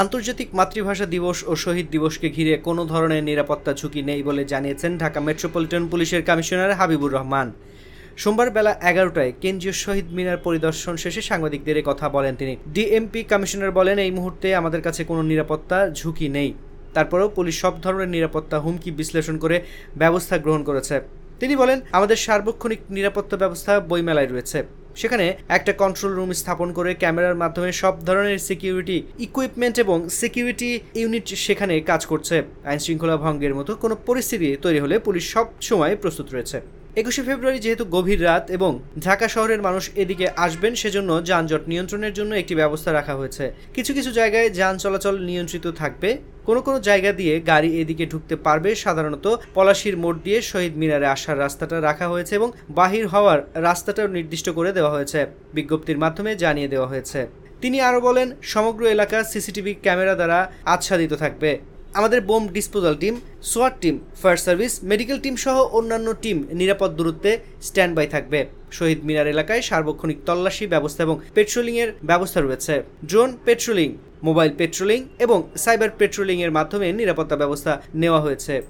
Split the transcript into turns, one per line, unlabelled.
আন্তর্জাতিক মাতৃভাষা দিবস ও শহীদ দিবসকে ঘিরে কোনো ধরনের নিরাপত্তা ঝুঁকি নেই বলে জানিয়েছেন ঢাকা মেট্রোপলিটন পুলিশের কমিশনার হাবিবুর রহমান। সোমবার বেলা এগারোটায় কেন্দ্রীয় শহীদ মিনার পরিদর্শন শেষে সাংবাদিকদের কথা বলেন তিনি। ডিএমপি কমিশনার বলেন, এই মুহূর্তে আমাদের কাছে কোনো নিরাপত্তা ঝুঁকি নেই। তারপরেও পুলিশ সব ধরনের নিরাপত্তা হুমকি বিশ্লেষণ করে ব্যবস্থা গ্রহণ করেছে। তিনি বলেন, আমাদের সার্বক্ষণিক নিরাপত্তা ব্যবস্থা বইমেলায় রয়েছে। সেখানে একটা কন্ট্রোল রুম স্থাপন করে ক্যামেরার মাধ্যমে সব ধরনের সিকিউরিটি ইকুইপমেন্ট এবং সিকিউরিটি ইউনিট সেখানে কাজ করছে। আইনশৃঙ্খলা ভঙ্গের মতো কোনো পরিস্থিতি তৈরি হলে পুলিশ সব সময় প্রস্তুত রয়েছে। একুশে ফেব্রুয়ারি যেহেতু গভীর রাত এবং ঢাকা শহরের মানুষ এদিকে আসবেন, সেজন্য যানজট নিয়ন্ত্রণের জন্য একটি ব্যবস্থা রাখা হয়েছে। কিছু কিছু জায়গায় যান চলাচল নিয়ন্ত্রিত থাকবে। কোনো কোনো জায়গা দিয়ে গাড়ি এদিকে ঢুকতে পারবে। সাধারণত পলাশির মোড় দিয়ে শহীদ মিনারে আসার রাস্তাটা রাখা হয়েছে এবং বাহির হওয়ার রাস্তাটাও নির্দিষ্ট করে দেওয়া হয়েছে। বিজ্ঞপ্তির মাধ্যমে জানিয়ে দেওয়া হয়েছে। তিনি আরও বলেন, সমগ্র এলাকা সিসিটিভি ক্যামেরা দ্বারা আচ্ছাদিত থাকবে। আমাদের বোম ডিসপোজাল টিম, সোয়াট team, fire service, medical team সহ অন্যান্য টিম নিরাপদ দূরত্বে স্ট্যান্ড বাই থাকবে। শহীদ মিনার এলাকায় সার্বক্ষণিক তল্লাশি ব্যবস্থা এবং পেট্রোলিংয়ের ব্যবস্থা রয়েছে। ড্রোন পেট্রোলিং, মোবাইল পেট্রোলিং এবং সাইবার পেট্রোলিং এর মাধ্যমে নিরাপত্তা ব্যবস্থা নেওয়া হয়েছে।